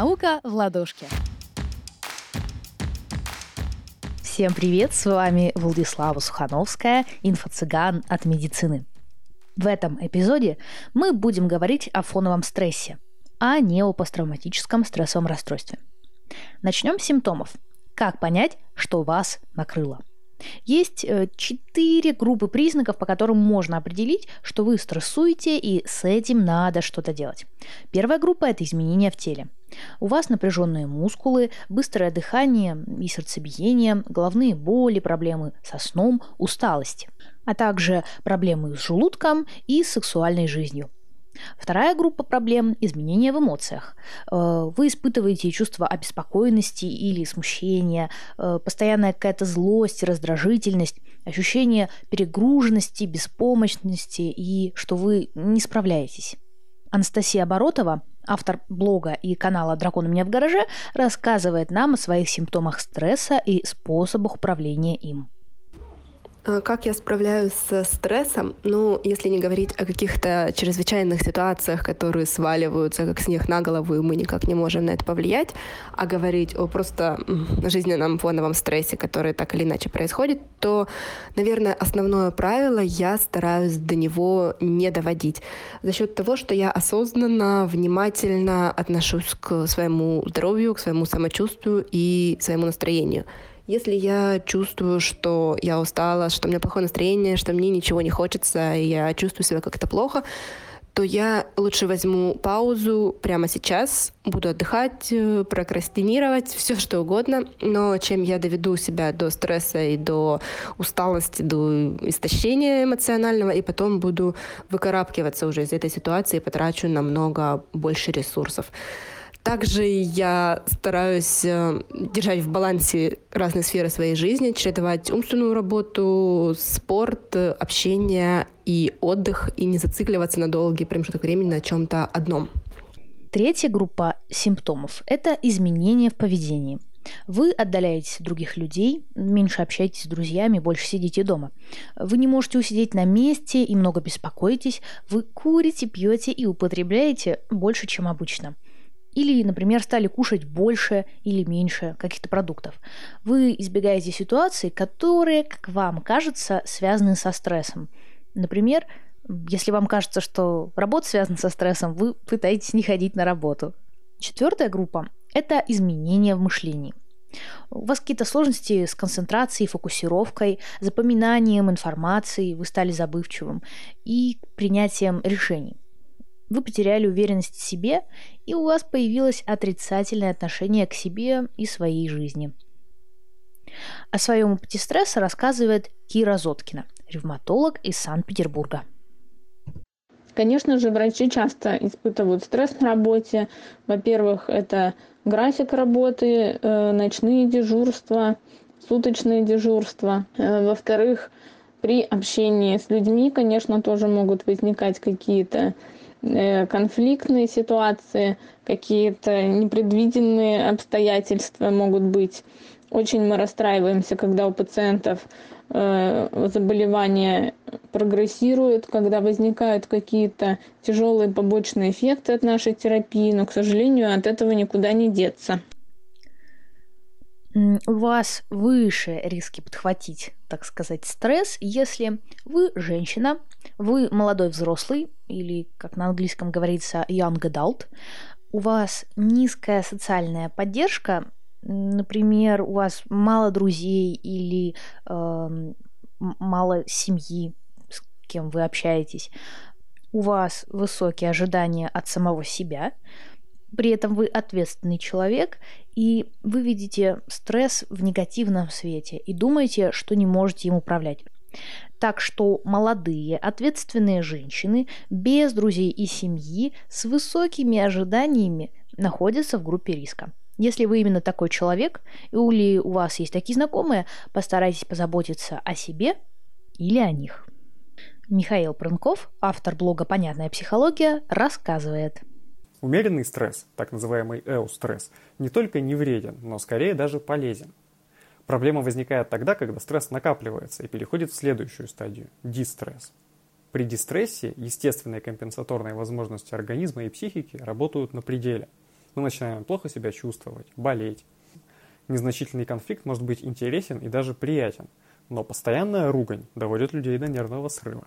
Наука в ладошке. Всем привет, с вами Владислава Сухановская, инфо-цыган от медицины. В этом эпизоде мы будем говорить о фоновом стрессе, а не о посттравматическом стрессовом расстройстве. Начнем с симптомов. Как понять, что вас накрыло? Есть э, четыре группы признаков, по которым можно определить, что вы стрессуете и с этим надо что-то делать. Первая группа – это изменения в теле. У вас напряженные мускулы, быстрое дыхание и сердцебиение, головные боли, проблемы со сном, усталость, а также проблемы с желудком и сексуальной жизнью – Вторая группа проблем – изменения в эмоциях. Э, вы испытываете чувство обеспокоенности или смущения, э, постоянная какая-то злость, раздражительность, ощущение перегруженности, беспомощности и что вы не справляетесь. Анастасия Оборотова, автор блога и канала «Дракон у меня в гараже», рассказывает нам о своих симптомах стресса и способах управления им. А как я справляюсь с стрессом? Ну, если не говорить о каких-то чрезвычайных ситуациях, которые сваливаются как снег на голову, и мы никак не можем на это повлиять, а говорить о просто жизненном фоновом стрессе, который так или иначе происходит, то, наверное, основное правило я стараюсь до него не доводить. За счет того, что я осознанно, внимательно отношусь к своему здоровью, к своему самочувствию и своему настроению. Если я чувствую, что я устала, что у меня плохое настроение, что мне ничего не хочется, и я чувствую себя как-то плохо, то я лучше возьму паузу прямо сейчас, буду отдыхать, э, прокрастинировать, все что угодно, но чем я доведу себя до стресса и до усталости, до истощения эмоционального, и потом буду выкарабкиваться уже из этой ситуации потрачу намного больше ресурсов. Также я стараюсь э, держать в балансе разные сферы своей жизни, чередовать умственную работу, спорт, общение и отдых, и не зацикливаться на долгий промежуток времени на чем-то одном. Третья группа симптомов – это изменения в поведении. Вы отдаляетесь от других людей, меньше общаетесь с друзьями, больше сидите дома. Вы не можете усидеть на месте и много беспокоитесь. Вы курите, пьете и употребляете больше, чем обычно – или, например, стали кушать больше или меньше каких-то продуктов. Вы избегаете ситуаций, которые, как вам кажется, связаны со стрессом. Например, если вам кажется, что работа связана со стрессом, вы пытаетесь не ходить на работу. Четвертая группа – это изменения в мышлении. У вас какие-то сложности с концентрацией, фокусировкой, запоминанием информации, вы стали забывчивым и принятием решений вы потеряли уверенность в себе, и у вас появилось отрицательное отношение к себе и своей жизни. О своем опыте стресса рассказывает Кира Зоткина, ревматолог из Санкт-Петербурга. Конечно же, врачи часто испытывают стресс на работе. Во-первых, это график работы, э, ночные дежурства, суточные дежурства. Э, во-вторых, при общении с людьми, конечно, тоже могут возникать какие-то конфликтные ситуации, какие-то непредвиденные обстоятельства могут быть. Очень мы расстраиваемся, когда у пациентов э, заболевание прогрессирует, когда возникают какие-то тяжелые побочные эффекты от нашей терапии, но, к сожалению, от этого никуда не деться у вас выше риски подхватить, так сказать, стресс, если вы женщина, вы молодой взрослый, или, как на английском говорится, young adult, у вас низкая социальная поддержка, например, у вас мало друзей или э, мало семьи, с кем вы общаетесь, у вас высокие ожидания от самого себя, при этом вы ответственный человек, и вы видите стресс в негативном свете и думаете, что не можете им управлять. Так что молодые, ответственные женщины без друзей и семьи с высокими ожиданиями находятся в группе риска. Если вы именно такой человек, или у вас есть такие знакомые, постарайтесь позаботиться о себе или о них. Михаил Прынков, автор блога «Понятная психология», рассказывает – Умеренный стресс, так называемый эустресс, не только не вреден, но скорее даже полезен. Проблема возникает тогда, когда стресс накапливается и переходит в следующую стадию – дистресс. При дистрессе естественные компенсаторные возможности организма и психики работают на пределе. Мы начинаем плохо себя чувствовать, болеть. Незначительный конфликт может быть интересен и даже приятен, но постоянная ругань доводит людей до нервного срыва.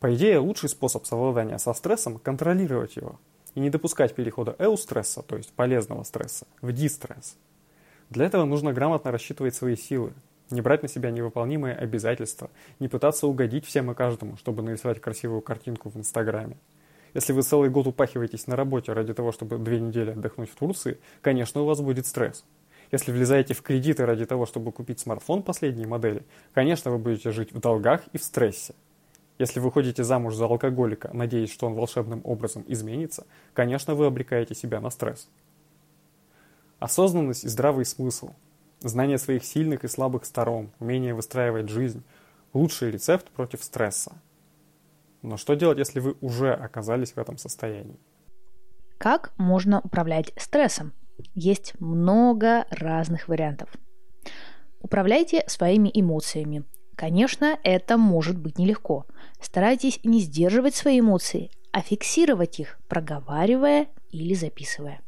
По идее, лучший способ совладания со стрессом – контролировать его и не допускать перехода эустресса, то есть полезного стресса, в дистресс. Для этого нужно грамотно рассчитывать свои силы, не брать на себя невыполнимые обязательства, не пытаться угодить всем и каждому, чтобы нарисовать красивую картинку в Инстаграме. Если вы целый год упахиваетесь на работе ради того, чтобы две недели отдохнуть в Турции, конечно, у вас будет стресс. Если влезаете в кредиты ради того, чтобы купить смартфон последней модели, конечно, вы будете жить в долгах и в стрессе. Если вы ходите замуж за алкоголика, надеясь, что он волшебным образом изменится, конечно, вы обрекаете себя на стресс. Осознанность и здравый смысл, знание своих сильных и слабых сторон, умение выстраивать жизнь – лучший рецепт против стресса. Но что делать, если вы уже оказались в этом состоянии? Как можно управлять стрессом? Есть много разных вариантов. Управляйте своими эмоциями, Конечно, это может быть нелегко. Старайтесь не сдерживать свои эмоции, а фиксировать их, проговаривая или записывая.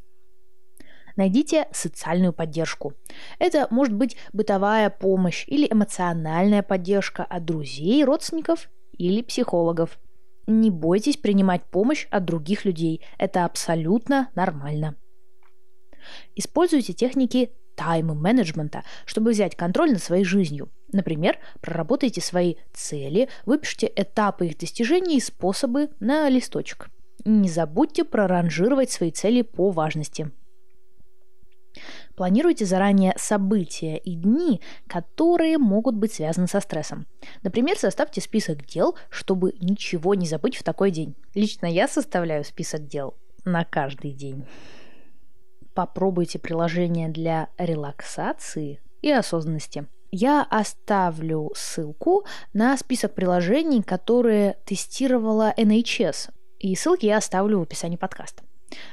Найдите социальную поддержку. Это может быть бытовая помощь или эмоциональная поддержка от друзей, родственников или психологов. Не бойтесь принимать помощь от других людей. Это абсолютно нормально. Используйте техники тайм-менеджмента, чтобы взять контроль над своей жизнью. Например, проработайте свои цели, выпишите этапы их достижения и способы на листочек. Не забудьте проранжировать свои цели по важности. Планируйте заранее события и дни, которые могут быть связаны со стрессом. Например, составьте список дел, чтобы ничего не забыть в такой день. Лично я составляю список дел на каждый день попробуйте приложение для релаксации и осознанности. Я оставлю ссылку на список приложений, которые тестировала NHS, и ссылки я оставлю в описании подкаста.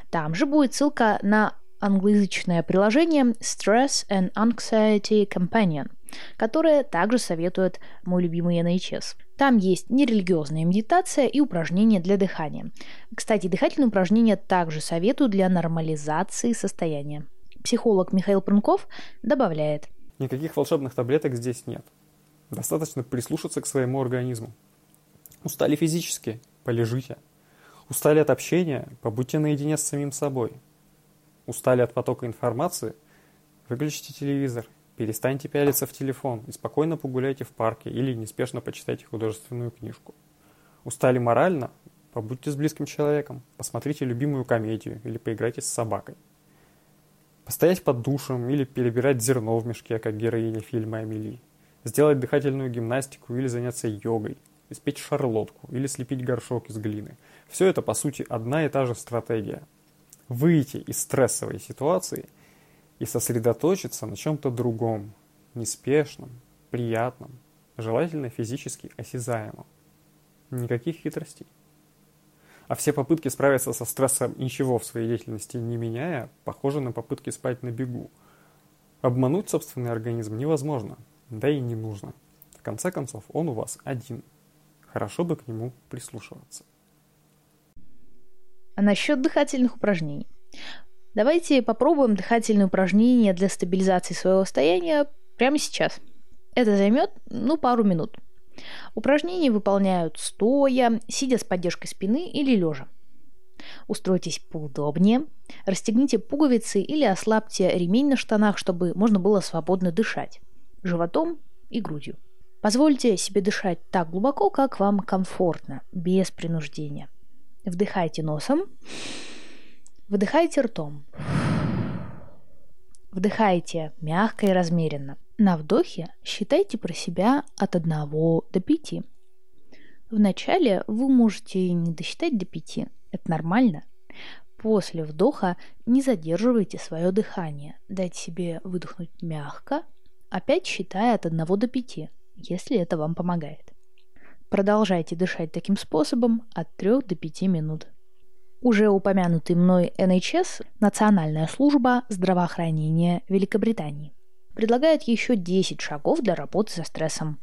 Там же будет ссылка на англоязычное приложение Stress and Anxiety Companion, которое также советует мой любимый NHS. Там есть нерелигиозная медитация и упражнения для дыхания. Кстати, дыхательные упражнения также советую для нормализации состояния. Психолог Михаил Прунков добавляет. Никаких волшебных таблеток здесь нет. Достаточно прислушаться к своему организму. Устали физически? Полежите. Устали от общения? Побудьте наедине с самим собой. Устали от потока информации? Выключите телевизор Перестаньте пялиться в телефон и спокойно погуляйте в парке или неспешно почитайте художественную книжку. Устали морально? Побудьте с близким человеком, посмотрите любимую комедию или поиграйте с собакой. Постоять под душем или перебирать зерно в мешке, как героиня фильма «Амели». Сделать дыхательную гимнастику или заняться йогой. Испечь шарлотку или слепить горшок из глины. Все это, по сути, одна и та же стратегия. Выйти из стрессовой ситуации – и сосредоточиться на чем-то другом, неспешном, приятном, желательно физически осязаемом. Никаких хитростей. А все попытки справиться со стрессом ничего в своей деятельности не меняя, похожи на попытки спать на бегу. Обмануть собственный организм невозможно, да и не нужно. В конце концов, он у вас один. Хорошо бы к нему прислушиваться. А насчет дыхательных упражнений. Давайте попробуем дыхательные упражнения для стабилизации своего состояния прямо сейчас. Это займет, ну, пару минут. Упражнения выполняют стоя, сидя с поддержкой спины или лежа. Устройтесь поудобнее, расстегните пуговицы или ослабьте ремень на штанах, чтобы можно было свободно дышать животом и грудью. Позвольте себе дышать так глубоко, как вам комфортно, без принуждения. Вдыхайте носом, Выдыхайте ртом. Вдыхайте мягко и размеренно. На вдохе считайте про себя от 1 до 5. Вначале вы можете не досчитать до 5. Это нормально. После вдоха не задерживайте свое дыхание. Дайте себе выдохнуть мягко, опять считая от 1 до 5, если это вам помогает. Продолжайте дышать таким способом от 3 до 5 минут. Уже упомянутый мной NHS, Национальная служба здравоохранения Великобритании, предлагает еще 10 шагов для работы со стрессом.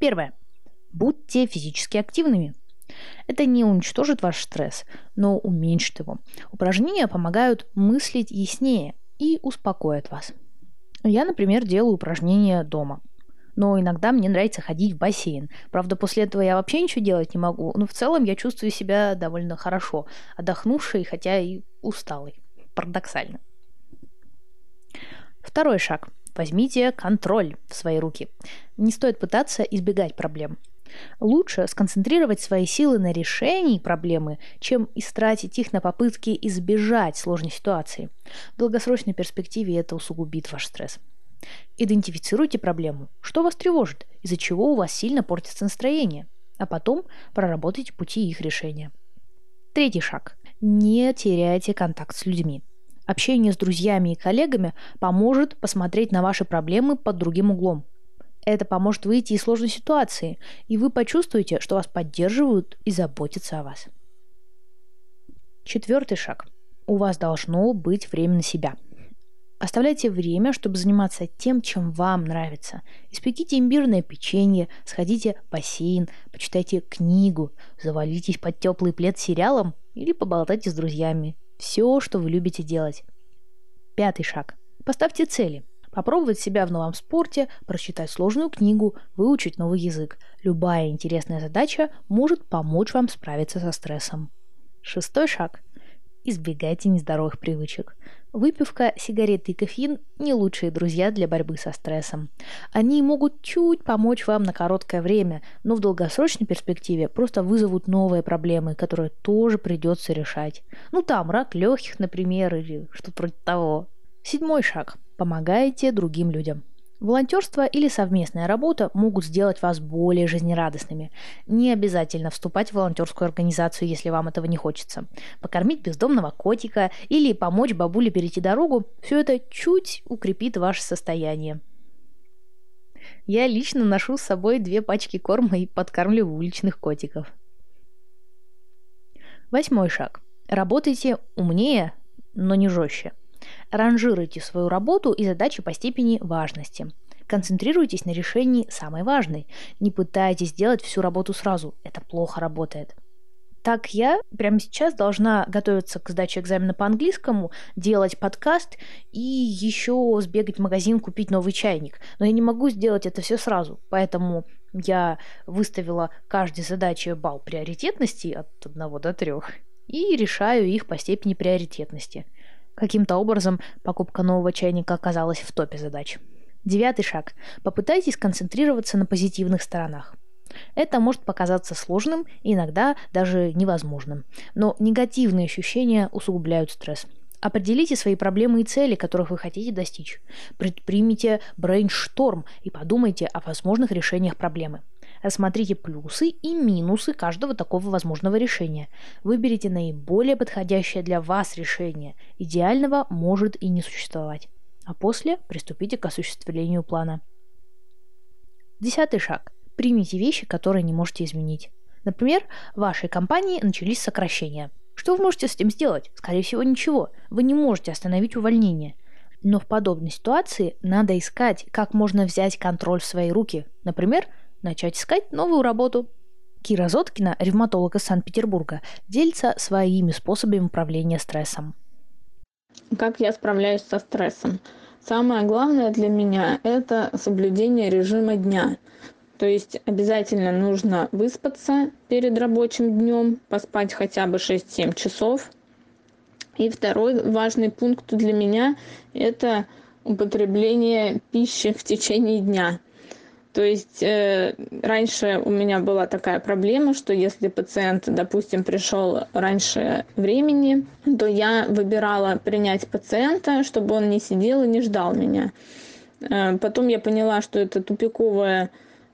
Первое. Будьте физически активными. Это не уничтожит ваш стресс, но уменьшит его. Упражнения помогают мыслить яснее и успокоят вас. Я, например, делаю упражнения дома. Но иногда мне нравится ходить в бассейн. Правда, после этого я вообще ничего делать не могу. Но в целом я чувствую себя довольно хорошо, отдохнувшей, хотя и усталой. Парадоксально. Второй шаг. Возьмите контроль в свои руки. Не стоит пытаться избегать проблем. Лучше сконцентрировать свои силы на решении проблемы, чем истратить их на попытки избежать сложной ситуации. В долгосрочной перспективе это усугубит ваш стресс. Идентифицируйте проблему, что вас тревожит, из-за чего у вас сильно портится настроение, а потом проработайте пути их решения. Третий шаг. Не теряйте контакт с людьми. Общение с друзьями и коллегами поможет посмотреть на ваши проблемы под другим углом. Это поможет выйти из сложной ситуации, и вы почувствуете, что вас поддерживают и заботятся о вас. Четвертый шаг. У вас должно быть время на себя. Оставляйте время, чтобы заниматься тем, чем вам нравится. Испеките имбирное печенье, сходите в бассейн, почитайте книгу, завалитесь под теплый плед сериалом или поболтайте с друзьями. Все, что вы любите делать. Пятый шаг. Поставьте цели. Попробовать себя в новом спорте, прочитать сложную книгу, выучить новый язык. Любая интересная задача может помочь вам справиться со стрессом. Шестой шаг. Избегайте нездоровых привычек. Выпивка, сигареты и кофеин – не лучшие друзья для борьбы со стрессом. Они могут чуть помочь вам на короткое время, но в долгосрочной перспективе просто вызовут новые проблемы, которые тоже придется решать. Ну там, рак легких, например, или что-то вроде того. Седьмой шаг. Помогайте другим людям. Волонтерство или совместная работа могут сделать вас более жизнерадостными. Не обязательно вступать в волонтерскую организацию, если вам этого не хочется. Покормить бездомного котика или помочь бабуле перейти дорогу – все это чуть укрепит ваше состояние. Я лично ношу с собой две пачки корма и подкармливаю уличных котиков. Восьмой шаг. Работайте умнее, но не жестче. Ранжируйте свою работу и задачи по степени важности. Концентрируйтесь на решении самой важной. Не пытайтесь сделать всю работу сразу. Это плохо работает. Так я прямо сейчас должна готовиться к сдаче экзамена по английскому, делать подкаст и еще сбегать в магазин, купить новый чайник. Но я не могу сделать это все сразу. Поэтому я выставила каждой задаче балл приоритетности от 1 до 3 и решаю их по степени приоритетности – Каким-то образом покупка нового чайника оказалась в топе задач. Девятый шаг. Попытайтесь концентрироваться на позитивных сторонах. Это может показаться сложным иногда даже невозможным, но негативные ощущения усугубляют стресс. Определите свои проблемы и цели, которых вы хотите достичь. Предпримите брейншторм и подумайте о возможных решениях проблемы. Рассмотрите плюсы и минусы каждого такого возможного решения. Выберите наиболее подходящее для вас решение. Идеального может и не существовать. А после приступите к осуществлению плана. Десятый шаг. Примите вещи, которые не можете изменить. Например, в вашей компании начались сокращения. Что вы можете с этим сделать? Скорее всего, ничего. Вы не можете остановить увольнение. Но в подобной ситуации надо искать, как можно взять контроль в свои руки. Например, начать искать новую работу. Кира Зоткина, ревматолог из Санкт-Петербурга, делится своими способами управления стрессом. Как я справляюсь со стрессом? Самое главное для меня – это соблюдение режима дня. То есть обязательно нужно выспаться перед рабочим днем, поспать хотя бы 6-7 часов. И второй важный пункт для меня – это употребление пищи в течение дня. То есть э, раньше у меня была такая проблема, что если пациент, допустим, пришел раньше времени, то я выбирала принять пациента, чтобы он не сидел и не ждал меня. Э, потом я поняла, что это тупиковое э,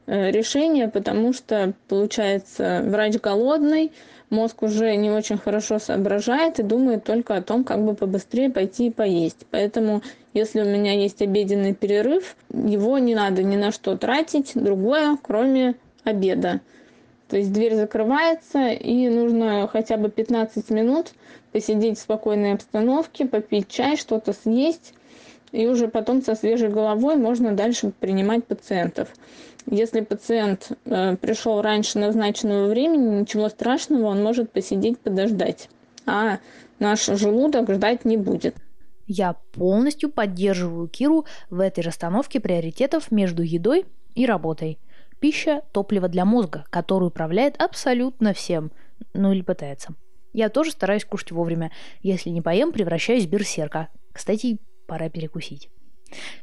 решение, потому что, получается, врач голодный, мозг уже не очень хорошо соображает и думает только о том, как бы побыстрее пойти и поесть. Поэтому, если у меня есть обеденный перерыв, его не надо ни на что тратить, другое, кроме обеда. То есть дверь закрывается, и нужно хотя бы 15 минут посидеть в спокойной обстановке, попить чай, что-то съесть, и уже потом со свежей головой можно дальше принимать пациентов. Если пациент э, пришел раньше назначенного времени, ничего страшного, он может посидеть, подождать. А наш желудок ждать не будет. Я полностью поддерживаю Киру в этой расстановке приоритетов между едой и работой. Пища – топливо для мозга, который управляет абсолютно всем. Ну или пытается. Я тоже стараюсь кушать вовремя. Если не поем, превращаюсь в берсерка. Кстати, пора перекусить.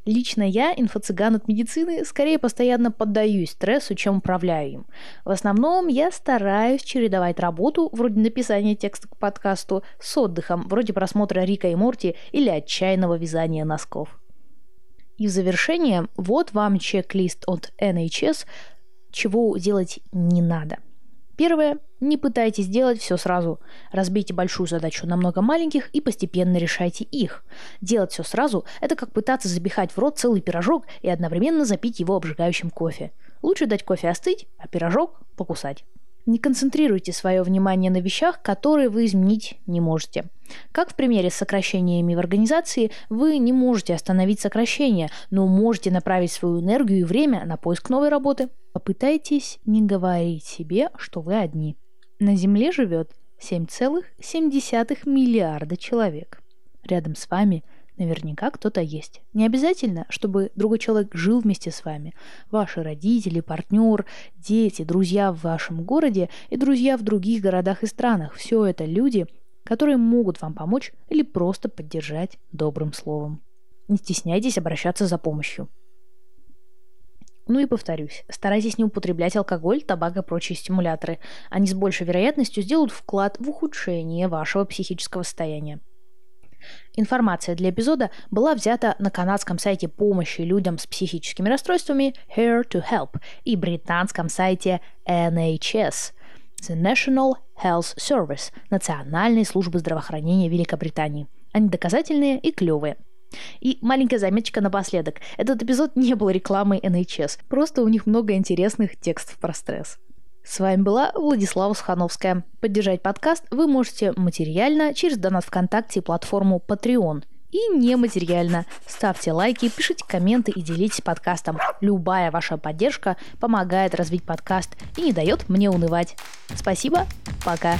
Лично я, инфо-цыган от медицины, скорее постоянно поддаюсь стрессу, чем управляю им. В основном я стараюсь чередовать работу, вроде написания текста к подкасту, с отдыхом, вроде просмотра Рика и Морти или отчаянного вязания носков. И в завершение, вот вам чек-лист от NHS, чего делать не надо – Первое. Не пытайтесь делать все сразу. Разбейте большую задачу на много маленьких и постепенно решайте их. Делать все сразу – это как пытаться запихать в рот целый пирожок и одновременно запить его обжигающим кофе. Лучше дать кофе остыть, а пирожок покусать. Не концентрируйте свое внимание на вещах, которые вы изменить не можете. Как в примере с сокращениями в организации, вы не можете остановить сокращение, но можете направить свою энергию и время на поиск новой работы. Попытайтесь не говорить себе, что вы одни. На Земле живет 7,7 миллиарда человек. Рядом с вами Наверняка кто-то есть. Не обязательно, чтобы другой человек жил вместе с вами. Ваши родители, партнер, дети, друзья в вашем городе и друзья в других городах и странах. Все это люди, которые могут вам помочь или просто поддержать добрым словом. Не стесняйтесь обращаться за помощью. Ну и повторюсь, старайтесь не употреблять алкоголь, табак и прочие стимуляторы. Они с большей вероятностью сделают вклад в ухудшение вашего психического состояния. Информация для эпизода была взята на канадском сайте помощи людям с психическими расстройствами Here to Help и британском сайте NHS The National Health Service Национальной службы здравоохранения Великобритании. Они доказательные и клевые. И маленькая заметочка напоследок. Этот эпизод не был рекламой NHS, просто у них много интересных текстов про стресс. С вами была Владислава Сухановская. Поддержать подкаст вы можете материально через донат ВКонтакте и платформу Patreon. И нематериально. Ставьте лайки, пишите комменты и делитесь подкастом. Любая ваша поддержка помогает развить подкаст и не дает мне унывать. Спасибо, пока.